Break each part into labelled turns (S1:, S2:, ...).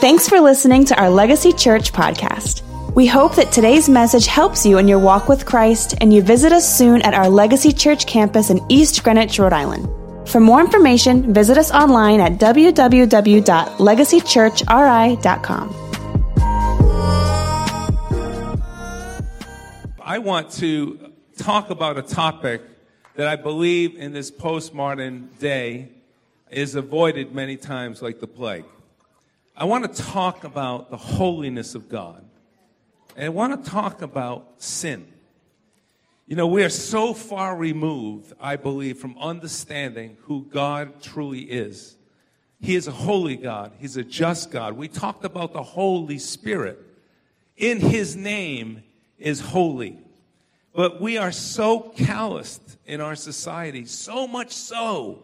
S1: Thanks for listening to our Legacy Church podcast. We hope that today's message helps you in your walk with Christ and you visit us soon at our Legacy Church campus in East Greenwich, Rhode Island. For more information, visit us online at www.legacychurchri.com.
S2: I want to talk about a topic that I believe in this postmodern day is avoided many times like the plague. I want to talk about the holiness of God. And I want to talk about sin. You know, we are so far removed, I believe, from understanding who God truly is. He is a holy God. He's a just God. We talked about the Holy Spirit. In His name is holy. But we are so calloused in our society, so much so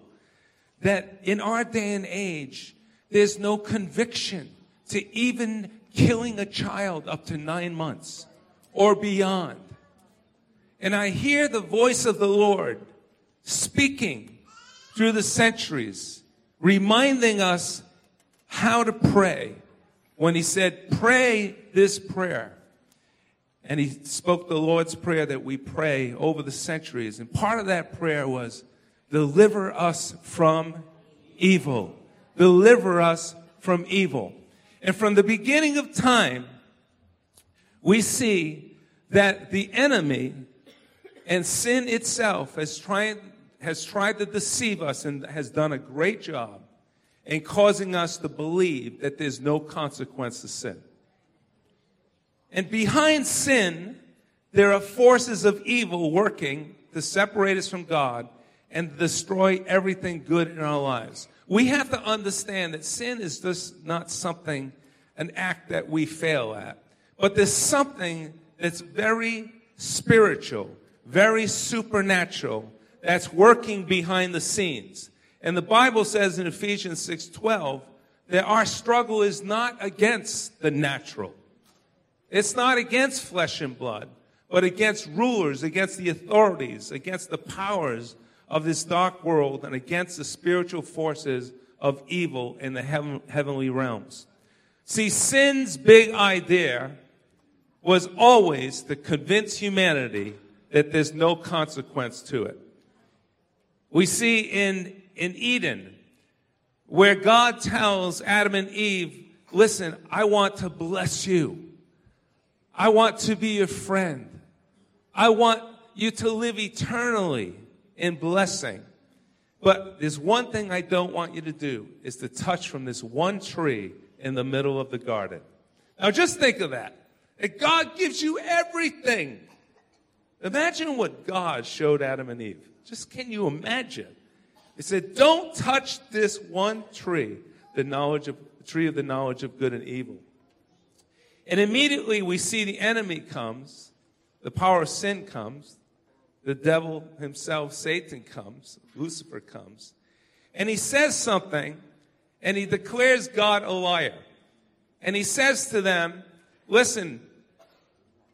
S2: that in our day and age, there's no conviction to even killing a child up to nine months or beyond. And I hear the voice of the Lord speaking through the centuries, reminding us how to pray when he said, pray this prayer. And he spoke the Lord's prayer that we pray over the centuries. And part of that prayer was, deliver us from evil deliver us from evil. And from the beginning of time, we see that the enemy and sin itself has tried, has tried to deceive us and has done a great job in causing us to believe that there's no consequence to sin. And behind sin, there are forces of evil working to separate us from God and destroy everything good in our lives we have to understand that sin is just not something, an act that we fail at, but there's something that's very spiritual, very supernatural, that's working behind the scenes. And the Bible says in Ephesians 6:12 that our struggle is not against the natural. It's not against flesh and blood, but against rulers, against the authorities, against the powers of this dark world and against the spiritual forces of evil in the heaven, heavenly realms. See, sin's big idea was always to convince humanity that there's no consequence to it. We see in, in Eden, where God tells Adam and Eve, listen, I want to bless you. I want to be your friend. I want you to live eternally in blessing. But there's one thing I don't want you to do is to touch from this one tree in the middle of the garden. Now just think of that. If God gives you everything. Imagine what God showed Adam and Eve. Just can you imagine? He said, don't touch this one tree, the knowledge of, the tree of the knowledge of good and evil. And immediately we see the enemy comes, the power of sin comes, the devil himself, Satan, comes, Lucifer comes, and he says something, and he declares God a liar. And he says to them, Listen,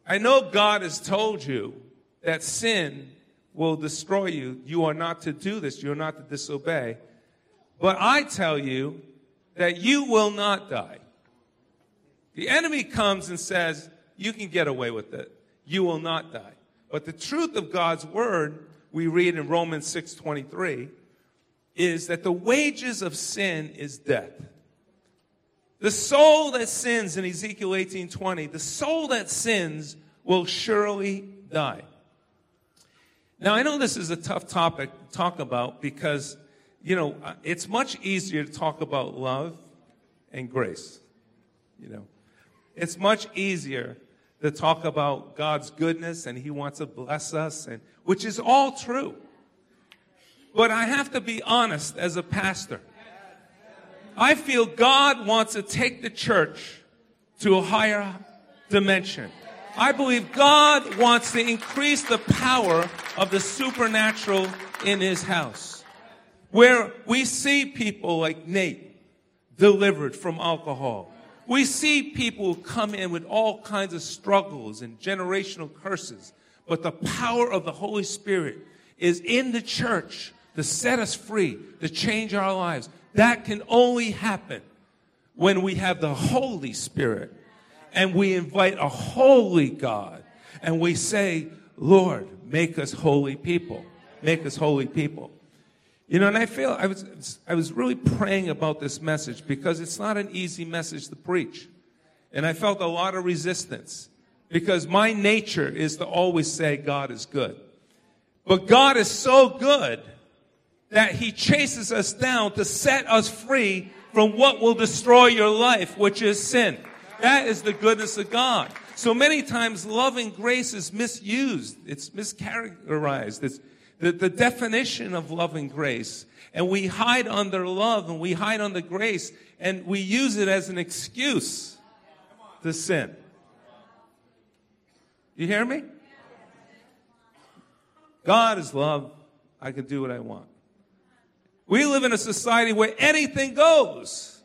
S2: I know God has told you that sin will destroy you. You are not to do this, you are not to disobey. But I tell you that you will not die. The enemy comes and says, You can get away with it. You will not die. But the truth of God's word, we read in Romans 6:23, is that the wages of sin is death. The soul that sins in Ezekiel 18:20, the soul that sins will surely die. Now I know this is a tough topic to talk about because you know, it's much easier to talk about love and grace. You know, it's much easier to talk about God's goodness and He wants to bless us, and which is all true. But I have to be honest as a pastor. I feel God wants to take the church to a higher dimension. I believe God wants to increase the power of the supernatural in His house. Where we see people like Nate delivered from alcohol we see people come in with all kinds of struggles and generational curses, but the power of the Holy Spirit is in the church to set us free, to change our lives. That can only happen when we have the Holy Spirit and we invite a holy God and we say, Lord, make us holy people. Make us holy people. You know, and I feel I was, I was really praying about this message because it's not an easy message to preach. And I felt a lot of resistance because my nature is to always say God is good. But God is so good that he chases us down to set us free from what will destroy your life, which is sin. That is the goodness of God. So many times loving grace is misused. It's mischaracterized. It's the, the definition of love and grace. And we hide under love and we hide under grace and we use it as an excuse to sin. You hear me? God is love. I can do what I want. We live in a society where anything goes.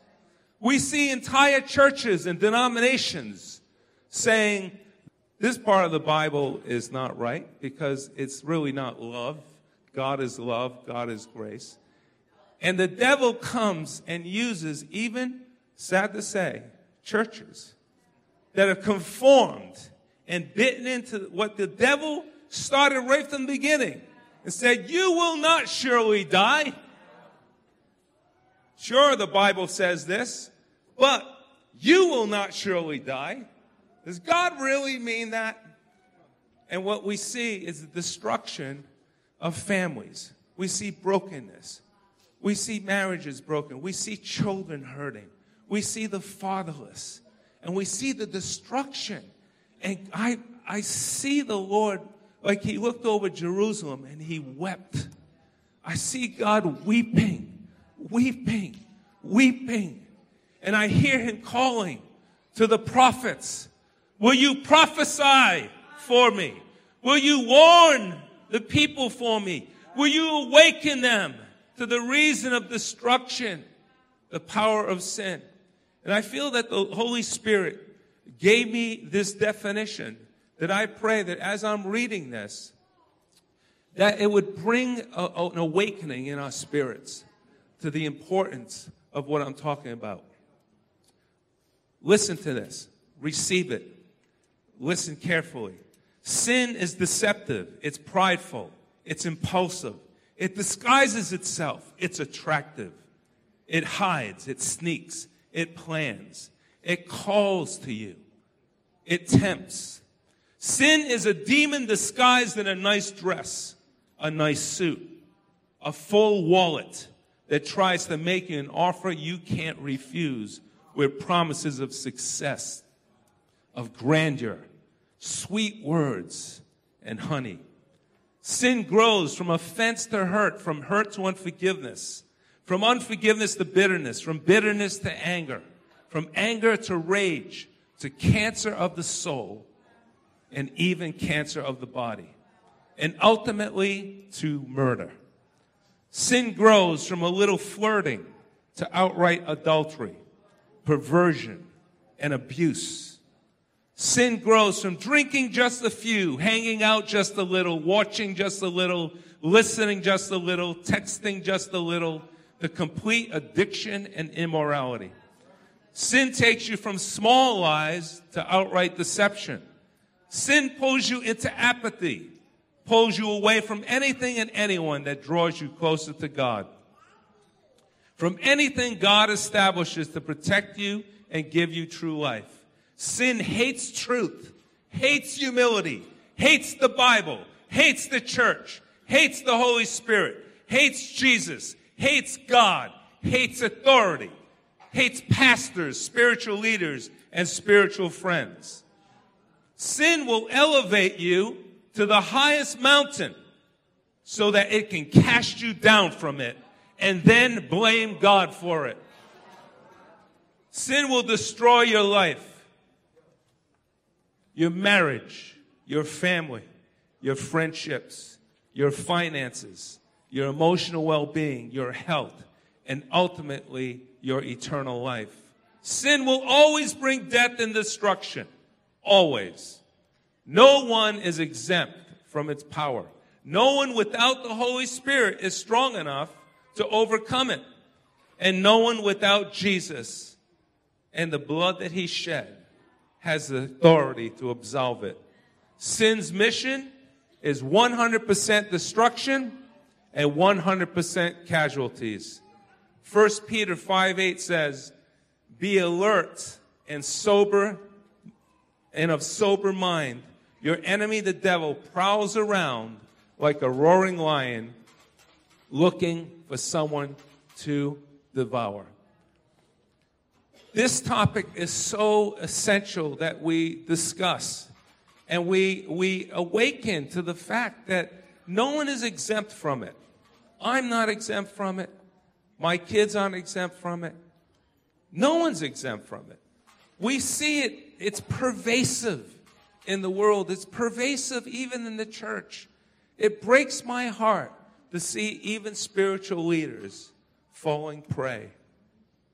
S2: We see entire churches and denominations saying this part of the Bible is not right because it's really not love. God is love, God is grace. And the devil comes and uses, even, sad to say, churches that have conformed and bitten into what the devil started right from the beginning and said, You will not surely die. Sure, the Bible says this, but you will not surely die. Does God really mean that? And what we see is the destruction of families. We see brokenness. We see marriages broken. We see children hurting. We see the fatherless. And we see the destruction. And I, I see the Lord like he looked over Jerusalem and he wept. I see God weeping, weeping, weeping. And I hear him calling to the prophets Will you prophesy for me? Will you warn the people for me? Will you awaken them to the reason of destruction, the power of sin? And I feel that the Holy Spirit gave me this definition that I pray that as I'm reading this, that it would bring a, an awakening in our spirits to the importance of what I'm talking about. Listen to this. Receive it. Listen carefully. Sin is deceptive. It's prideful. It's impulsive. It disguises itself. It's attractive. It hides. It sneaks. It plans. It calls to you. It tempts. Sin is a demon disguised in a nice dress, a nice suit, a full wallet that tries to make you an offer you can't refuse with promises of success, of grandeur, sweet words, and honey. Sin grows from offense to hurt, from hurt to unforgiveness, from unforgiveness to bitterness, from bitterness to anger, from anger to rage, to cancer of the soul, and even cancer of the body, and ultimately to murder. Sin grows from a little flirting to outright adultery, perversion, and abuse. Sin grows from drinking just a few, hanging out just a little, watching just a little, listening just a little, texting just a little, the complete addiction and immorality. Sin takes you from small lies to outright deception. Sin pulls you into apathy, pulls you away from anything and anyone that draws you closer to God. From anything God establishes to protect you and give you true life. Sin hates truth, hates humility, hates the Bible, hates the church, hates the Holy Spirit, hates Jesus, hates God, hates authority, hates pastors, spiritual leaders, and spiritual friends. Sin will elevate you to the highest mountain so that it can cast you down from it and then blame God for it. Sin will destroy your life, your marriage, your family, your friendships, your finances, your emotional well being, your health, and ultimately your eternal life. Sin will always bring death and destruction. Always. No one is exempt from its power. No one without the Holy Spirit is strong enough to overcome it. And no one without Jesus and the blood that he shed has the authority to absolve it. Sin's mission is 100% destruction and 100% casualties. 1 Peter 5 8 says, Be alert and sober and of sober mind. Your enemy, the devil, prowls around like a roaring lion looking for someone to devour. This topic is so essential that we discuss and we, we awaken to the fact that no one is exempt from it. I'm not exempt from it. My kids aren't exempt from it. No one's exempt from it. We see it, it's pervasive in the world, it's pervasive even in the church. It breaks my heart to see even spiritual leaders falling prey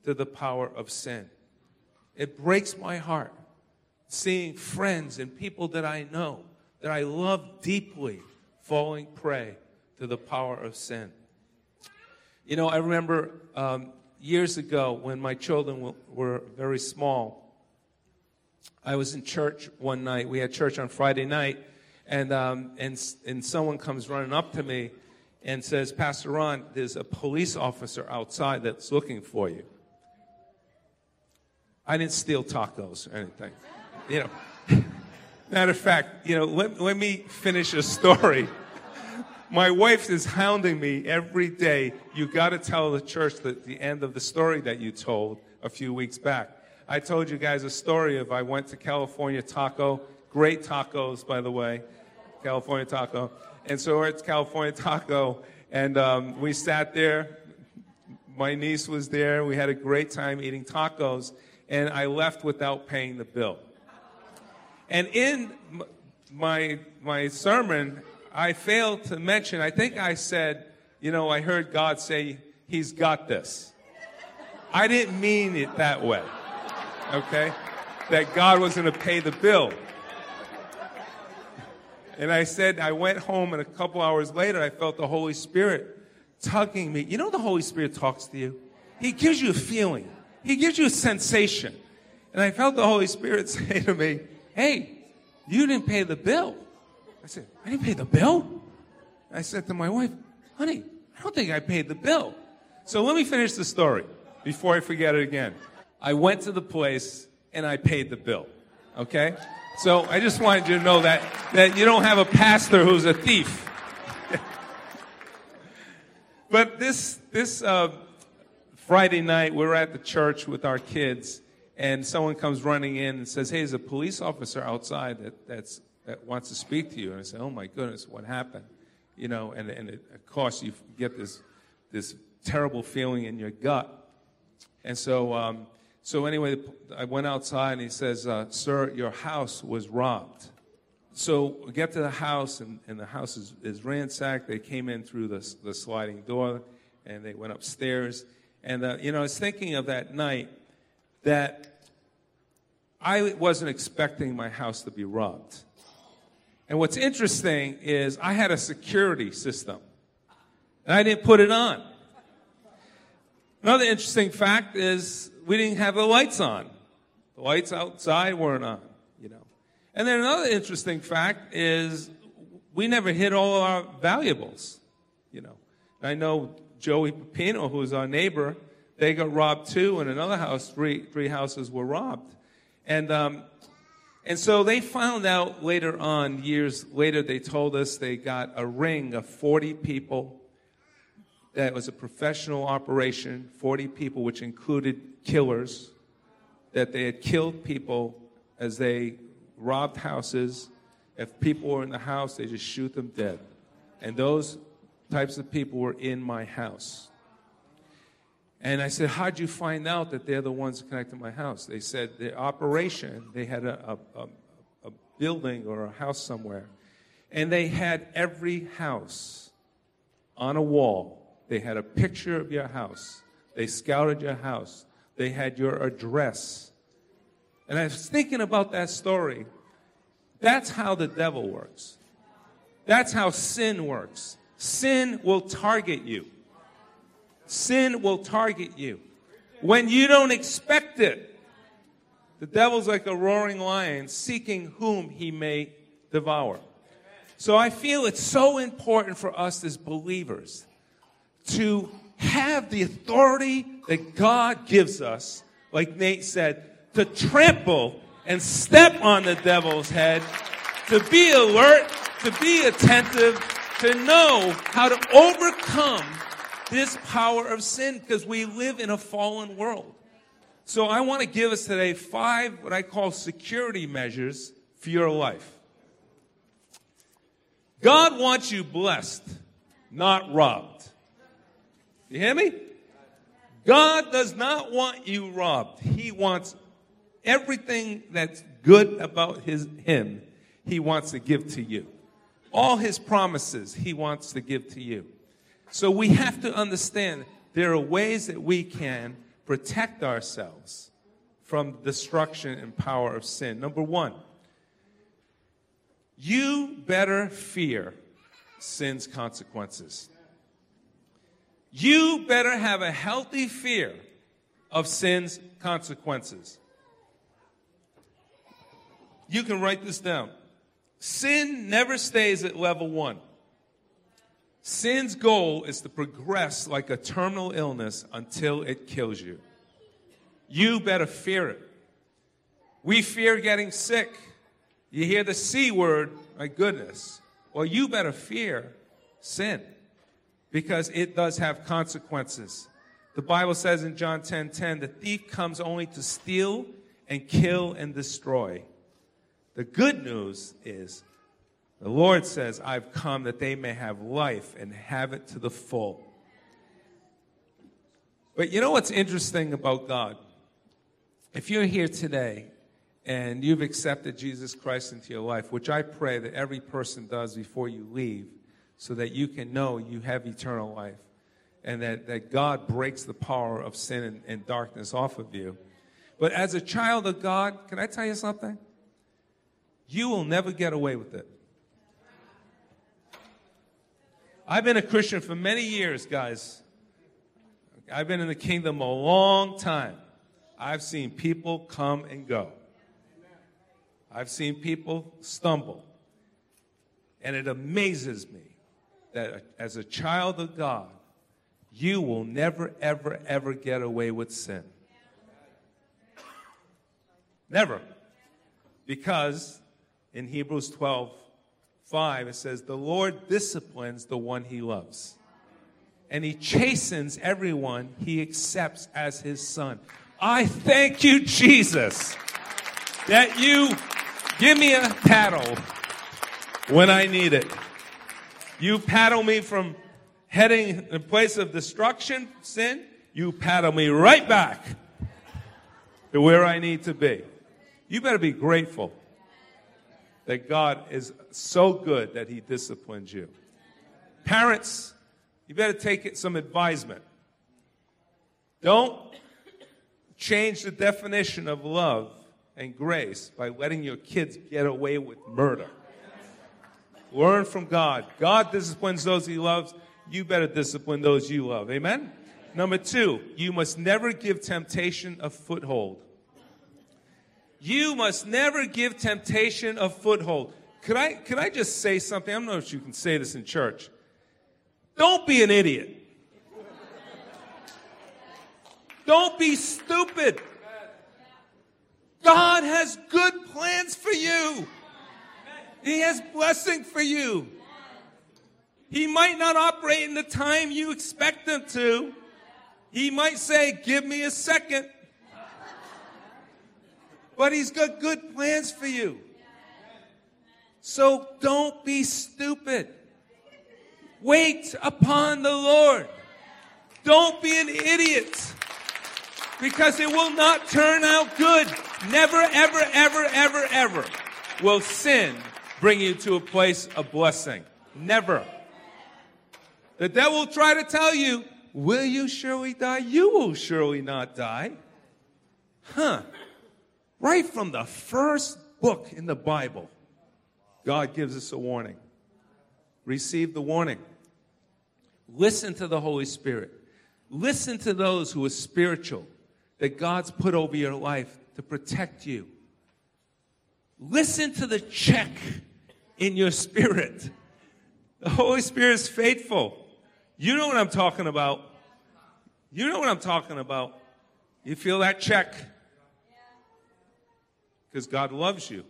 S2: to the power of sin. It breaks my heart seeing friends and people that I know, that I love deeply, falling prey to the power of sin. You know, I remember um, years ago when my children were very small, I was in church one night. We had church on Friday night, and, um, and, and someone comes running up to me and says, Pastor Ron, there's a police officer outside that's looking for you. I didn't steal tacos or anything. You know, matter of fact, you know, let, let me finish a story. My wife is hounding me every day. You got to tell the church that the end of the story that you told a few weeks back. I told you guys a story of I went to California Taco, great tacos, by the way, California Taco. And so we're at California Taco, and um, we sat there. My niece was there. We had a great time eating tacos, and I left without paying the bill. And in my, my sermon, I failed to mention, I think I said, you know, I heard God say, He's got this. I didn't mean it that way, okay? That God was going to pay the bill. And I said, I went home, and a couple hours later, I felt the Holy Spirit tugging me. You know, the Holy Spirit talks to you, He gives you a feeling, He gives you a sensation. And I felt the Holy Spirit say to me, Hey, you didn't pay the bill. I said, I didn't pay the bill? I said to my wife, honey, I don't think I paid the bill. So let me finish the story before I forget it again. I went to the place and I paid the bill. Okay? So I just wanted you to know that, that you don't have a pastor who's a thief. but this, this uh, Friday night, we're at the church with our kids, and someone comes running in and says, Hey, there's a police officer outside that, that's that wants to speak to you. And I say, oh my goodness, what happened? You know, and, and it, of course you get this, this terrible feeling in your gut. And so, um, so anyway, I went outside and he says, uh, sir, your house was robbed. So we get to the house and, and the house is, is ransacked. They came in through the, the sliding door and they went upstairs. And, uh, you know, I was thinking of that night that I wasn't expecting my house to be robbed. And what's interesting is I had a security system, and I didn't put it on. Another interesting fact is we didn't have the lights on. The lights outside weren't on, you know. And then another interesting fact is we never hid all our valuables, you know. I know Joey Pepino, who's our neighbor, they got robbed too. and another house, three, three houses were robbed. And um, and so they found out later on, years later, they told us they got a ring of 40 people. That was a professional operation, 40 people, which included killers, that they had killed people as they robbed houses. If people were in the house, they just shoot them dead. And those types of people were in my house. And I said, How'd you find out that they're the ones connected to my house? They said the operation, they had a, a, a, building or a house somewhere, and they had every house on a wall. They had a picture of your house. They scouted your house. They had your address. And I was thinking about that story. That's how the devil works. That's how sin works. Sin will target you. Sin will target you when you don't expect it. The devil's like a roaring lion seeking whom he may devour. So I feel it's so important for us as believers to have the authority that God gives us, like Nate said, to trample and step on the devil's head, to be alert, to be attentive, to know how to overcome this power of sin because we live in a fallen world. So I want to give us today five what I call security measures for your life. God wants you blessed, not robbed. You hear me? God does not want you robbed. He wants everything that's good about his, him, he wants to give to you. All his promises, he wants to give to you. So we have to understand there are ways that we can protect ourselves from destruction and power of sin. Number one, you better fear sin's consequences. You better have a healthy fear of sin's consequences. You can write this down. Sin never stays at level one. Sin's goal is to progress like a terminal illness until it kills you. You better fear it. We fear getting sick. You hear the C word, my goodness. Well, you better fear sin because it does have consequences. The Bible says in John 10 10, the thief comes only to steal and kill and destroy. The good news is the Lord says, I've come that they may have life and have it to the full. But you know what's interesting about God? If you're here today and you've accepted Jesus Christ into your life, which I pray that every person does before you leave, so that you can know you have eternal life and that, that God breaks the power of sin and, and darkness off of you. But as a child of God, can I tell you something? You will never get away with it. I've been a Christian for many years, guys. I've been in the kingdom a long time. I've seen people come and go. I've seen people stumble. And it amazes me that as a child of God, you will never, ever, ever get away with sin. Never. Because in Hebrews 12, 5, it says, The Lord disciplines the one he loves, and he chastens everyone he accepts as his son. I thank you, Jesus, that you give me a paddle when I need it. You paddle me from heading a place of destruction, sin. You paddle me right back to where I need to be. You better be grateful that God is so good that He disciplines you. Parents, you better take it some advisement. Don't change the definition of love and grace by letting your kids get away with murder. Learn from God. God disciplines those He loves. You better discipline those you love. Amen? Number two, you must never give temptation a foothold. You must never give temptation a foothold. Could I, could I just say something? I don't know if you can say this in church. Don't be an idiot. Don't be stupid. God has good plans for you. He has blessing for you. He might not operate in the time you expect him to. He might say, give me a second. But he's got good plans for you. So don't be stupid. Wait upon the Lord. Don't be an idiot. Because it will not turn out good. Never, ever, ever, ever, ever will sin bring you to a place of blessing. Never. The devil will try to tell you, will you surely die? You will surely not die. Huh. Right from the first book in the Bible, God gives us a warning. receive the warning. Listen to the Holy Spirit. Listen to those who are spiritual that God's put over your life to protect you. Listen to the check in your spirit. The Holy Spirit is faithful. You know what I'm talking about. You know what I'm talking about. You feel that check? Because God loves you.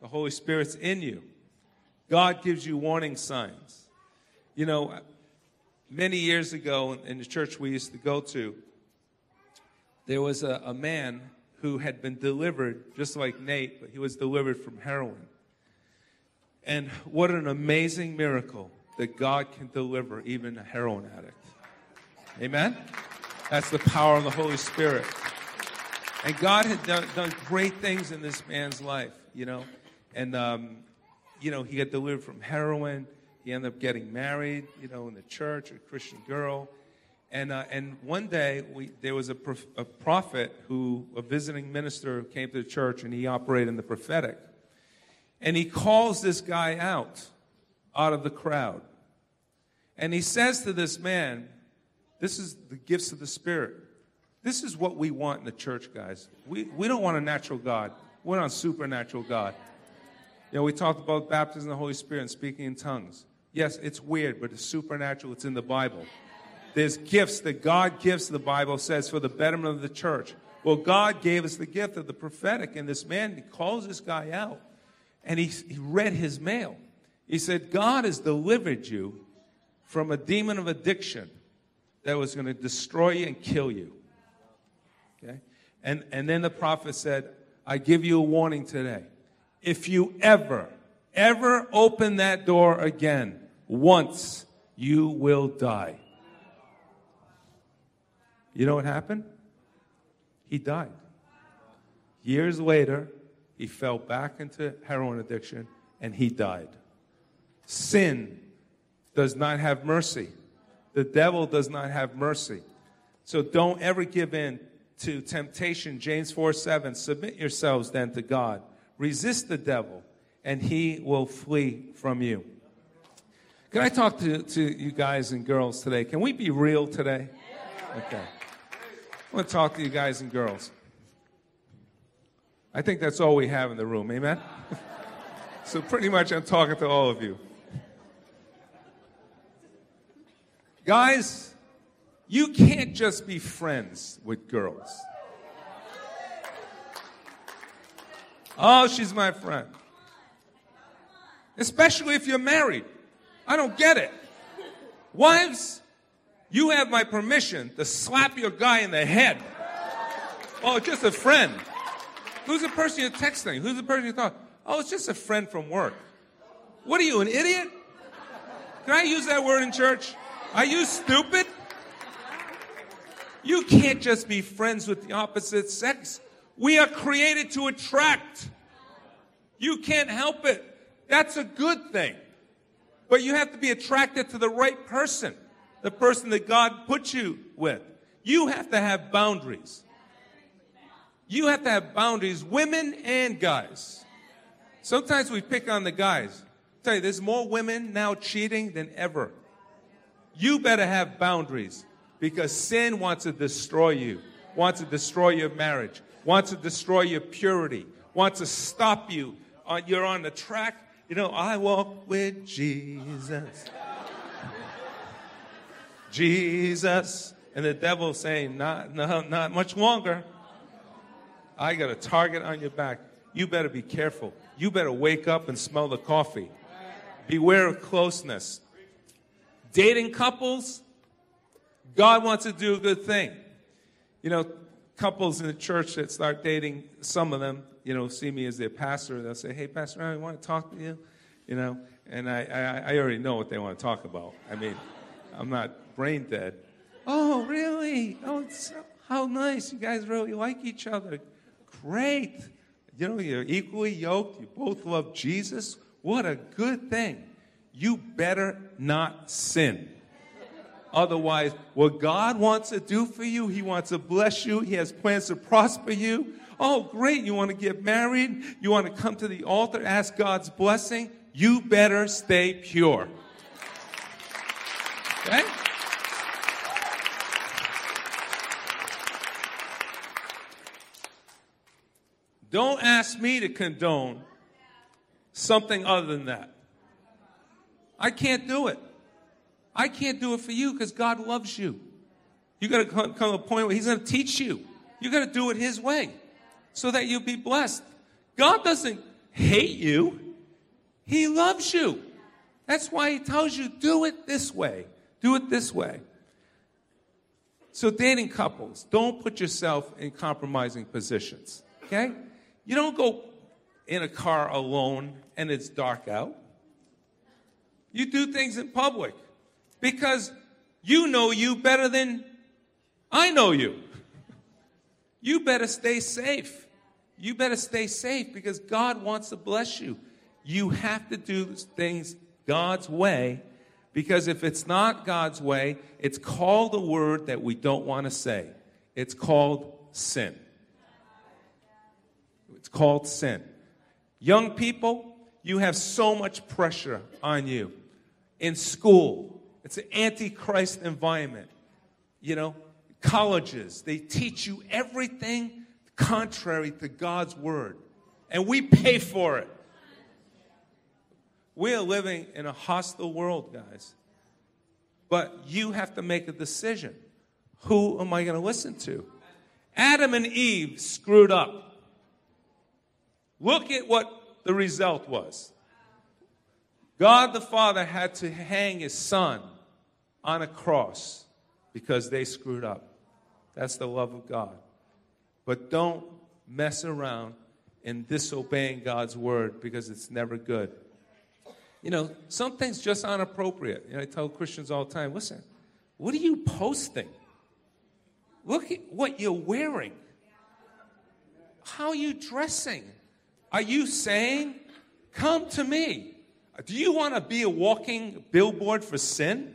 S2: The Holy Spirit's in you. God gives you warning signs. You know, many years ago in the church we used to go to, there was a, a man who had been delivered, just like Nate, but he was delivered from heroin. And what an amazing miracle that God can deliver even a heroin addict. Amen? That's the power of the Holy Spirit. And God had done, done great things in this man's life, you know. And, um, you know, he got delivered from heroin. He ended up getting married, you know, in the church, a Christian girl. And, uh, and one day, we, there was a, prof- a prophet who, a visiting minister, came to the church and he operated in the prophetic. And he calls this guy out, out of the crowd. And he says to this man, This is the gifts of the Spirit. This is what we want in the church, guys. We, we don't want a natural God, we want a supernatural God. You know, we talked about baptism in the Holy Spirit and speaking in tongues. Yes, it's weird, but it's supernatural. It's in the Bible. There's gifts that God gives, the Bible says, for the betterment of the church. Well, God gave us the gift of the prophetic, and this man he calls this guy out, and he, he read his mail. He said, God has delivered you from a demon of addiction that was going to destroy you and kill you. Okay? And, and then the prophet said, I give you a warning today. If you ever, ever open that door again, once, you will die. You know what happened? He died. Years later, he fell back into heroin addiction and he died. Sin does not have mercy. The devil does not have mercy. So don't ever give in to temptation. James 4 7. Submit yourselves then to God. Resist the devil, and he will flee from you. Can I talk to, to you guys and girls today? Can we be real today? Okay. I want to talk to you guys and girls. I think that's all we have in the room. Amen? so, pretty much, I'm talking to all of you. Guys, you can't just be friends with girls. Oh, she's my friend. Especially if you're married. I don't get it. Wives, you have my permission to slap your guy in the head. Oh, just a friend. Who's the person you're texting? Who's the person you thought? Oh, it's just a friend from work. What are you, an idiot? Can I use that word in church? Are you stupid? You can't just be friends with the opposite sex. We are created to attract. You can't help it. That's a good thing. But you have to be attracted to the right person, the person that God put you with. You have to have boundaries. You have to have boundaries, women and guys. Sometimes we pick on the guys. I tell you, there's more women now cheating than ever. You better have boundaries because sin wants to destroy you, wants to destroy your marriage, wants to destroy your purity, wants to stop you. Uh, you're on the track. You know, I walk with Jesus. Jesus. And the devil saying, not, no, not much longer. I got a target on your back. You better be careful. You better wake up and smell the coffee. Beware of closeness. Dating couples, God wants to do a good thing. You know, couples in the church that start dating, some of them, you know, see me as their pastor. They'll say, "Hey, Pastor, I want to talk to you," you know, and I, I, I already know what they want to talk about. I mean, I'm not brain dead. Oh, really? Oh, so, how nice! You guys really like each other. Great. You know, you're equally yoked. You both love Jesus. What a good thing you better not sin. Otherwise, what God wants to do for you, He wants to bless you, He has plans to prosper you. Oh, great, you want to get married, you want to come to the altar, ask God's blessing, you better stay pure. Okay? Don't ask me to condone something other than that. I can't do it. I can't do it for you because God loves you. You got to come to a point where He's going to teach you. You got to do it His way so that you'll be blessed. God doesn't hate you, He loves you. That's why He tells you, do it this way. Do it this way. So, dating couples, don't put yourself in compromising positions. Okay? You don't go in a car alone and it's dark out. You do things in public because you know you better than I know you. You better stay safe. You better stay safe because God wants to bless you. You have to do things God's way because if it's not God's way, it's called a word that we don't want to say. It's called sin. It's called sin. Young people, you have so much pressure on you. In school, it's an antichrist environment. You know, colleges, they teach you everything contrary to God's word. And we pay for it. We are living in a hostile world, guys. But you have to make a decision. Who am I going to listen to? Adam and Eve screwed up. Look at what the result was. God the Father had to hang his son on a cross because they screwed up. That's the love of God. But don't mess around in disobeying God's word because it's never good. You know, some things just aren't appropriate. You know, I tell Christians all the time listen, what are you posting? Look at what you're wearing. How are you dressing? Are you saying, Come to me? Do you want to be a walking billboard for sin?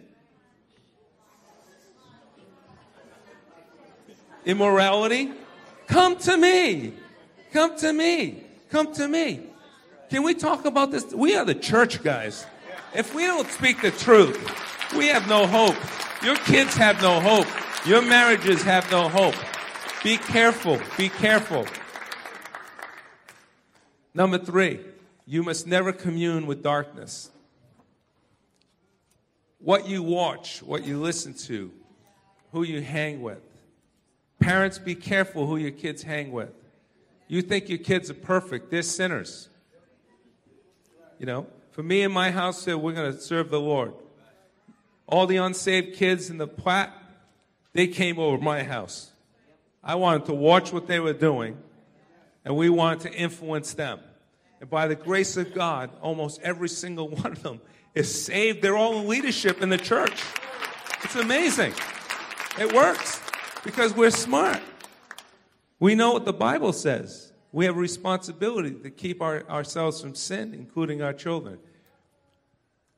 S2: Immorality? Come to me. Come to me. Come to me. Can we talk about this? We are the church guys. If we don't speak the truth, we have no hope. Your kids have no hope. Your marriages have no hope. Be careful. Be careful. Number three, you must never commune with darkness. What you watch, what you listen to, who you hang with. Parents, be careful who your kids hang with. You think your kids are perfect, they're sinners. You know, for me and my house we're going to serve the Lord. All the unsaved kids in the Platte, they came over my house. I wanted to watch what they were doing and we wanted to influence them. And by the grace of God, almost every single one of them is saved. They're all in leadership in the church. It's amazing. It works because we're smart. We know what the Bible says. We have a responsibility to keep our, ourselves from sin, including our children.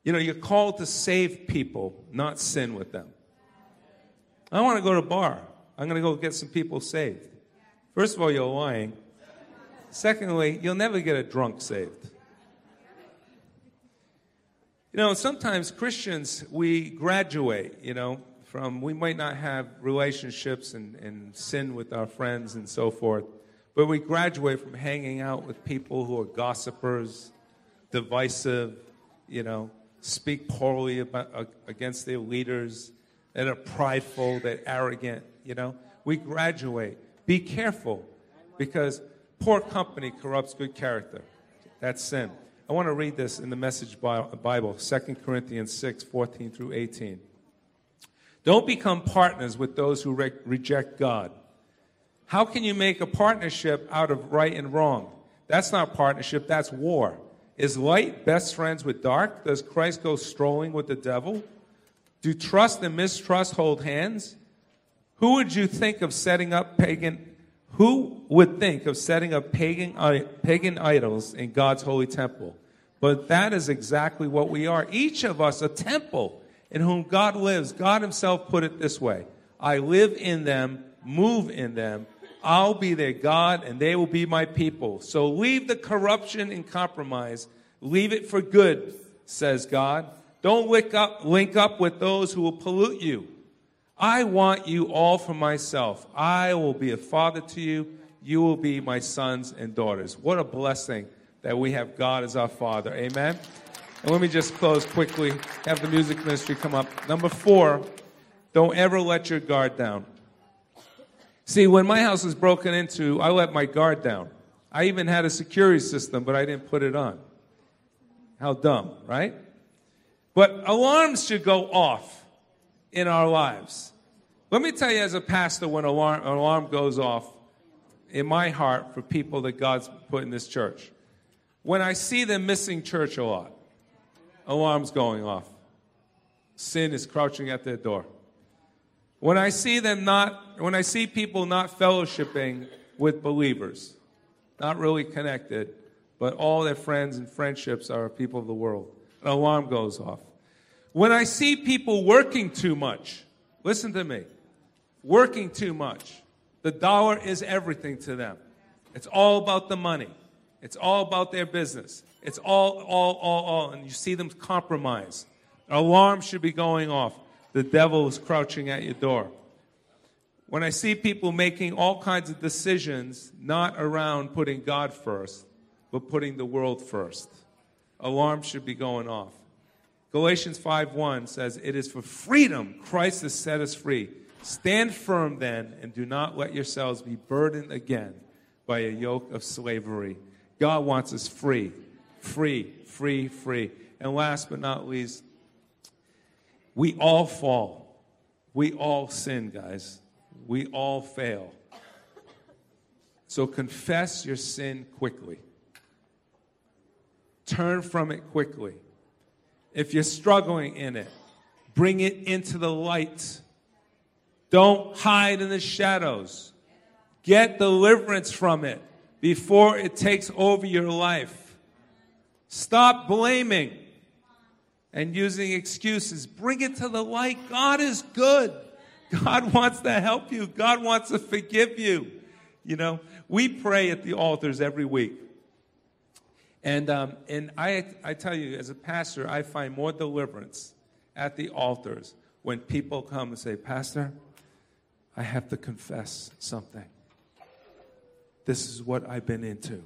S2: You know, you're called to save people, not sin with them. I want to go to a bar. I'm going to go get some people saved. First of all, you're lying. Secondly, you'll never get a drunk saved. You know, sometimes Christians, we graduate, you know, from, we might not have relationships and, and sin with our friends and so forth, but we graduate from hanging out with people who are gossipers, divisive, you know, speak poorly about, against their leaders, that are prideful, that arrogant, you know. We graduate. Be careful because Poor company corrupts good character. That's sin. I want to read this in the Message Bible, 2 Corinthians 6, 14 through 18. Don't become partners with those who re- reject God. How can you make a partnership out of right and wrong? That's not partnership, that's war. Is light best friends with dark? Does Christ go strolling with the devil? Do trust and mistrust hold hands? Who would you think of setting up pagan who would think of setting up pagan, pagan idols in God's holy temple? But that is exactly what we are. Each of us a temple in whom God lives. God Himself put it this way I live in them, move in them. I'll be their God, and they will be my people. So leave the corruption and compromise. Leave it for good, says God. Don't link up, link up with those who will pollute you. I want you all for myself. I will be a father to you. You will be my sons and daughters. What a blessing that we have God as our Father. Amen. And let me just close quickly. Have the music ministry come up. Number four, don't ever let your guard down. See, when my house was broken into, I let my guard down. I even had a security system, but I didn't put it on. How dumb, right? But alarms should go off in our lives. Let me tell you, as a pastor, when alarm, an alarm goes off in my heart for people that God's put in this church, when I see them missing church a lot, alarms going off, sin is crouching at their door. When I see them not, when I see people not fellowshipping with believers, not really connected, but all their friends and friendships are people of the world, an alarm goes off. When I see people working too much, listen to me, working too much, the dollar is everything to them. It's all about the money. It's all about their business. It's all, all, all, all. And you see them compromise. Alarm should be going off the devil is crouching at your door. When I see people making all kinds of decisions, not around putting God first, but putting the world first, alarm should be going off. Galatians 5:1 says, "It is for freedom Christ has set us free. Stand firm then, and do not let yourselves be burdened again by a yoke of slavery." God wants us free, free, free, free. And last but not least, we all fall. We all sin, guys. We all fail. So confess your sin quickly. Turn from it quickly. If you're struggling in it, bring it into the light. Don't hide in the shadows. Get deliverance from it before it takes over your life. Stop blaming and using excuses. Bring it to the light. God is good. God wants to help you. God wants to forgive you. You know, we pray at the altars every week. And, um, and I, I tell you, as a pastor, I find more deliverance at the altars when people come and say, Pastor, I have to confess something. This is what I've been into.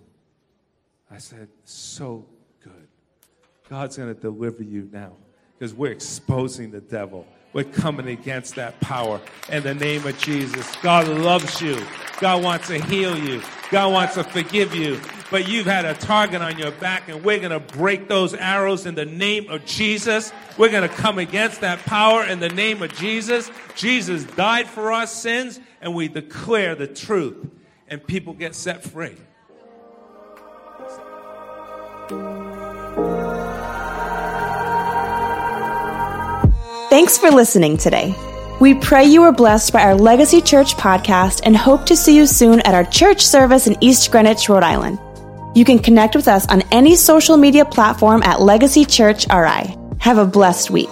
S2: I said, So good. God's going to deliver you now because we're exposing the devil. We're coming against that power in the name of Jesus. God loves you. God wants to heal you. God wants to forgive you. But you've had a target on your back, and we're going to break those arrows in the name of Jesus. We're going to come against that power in the name of Jesus. Jesus died for our sins, and we declare the truth, and people get set free.
S1: Thanks for listening today. We pray you are blessed by our Legacy Church podcast and hope to see you soon at our church service in East Greenwich, Rhode Island. You can connect with us on any social media platform at Legacy Church RI. Have a blessed week.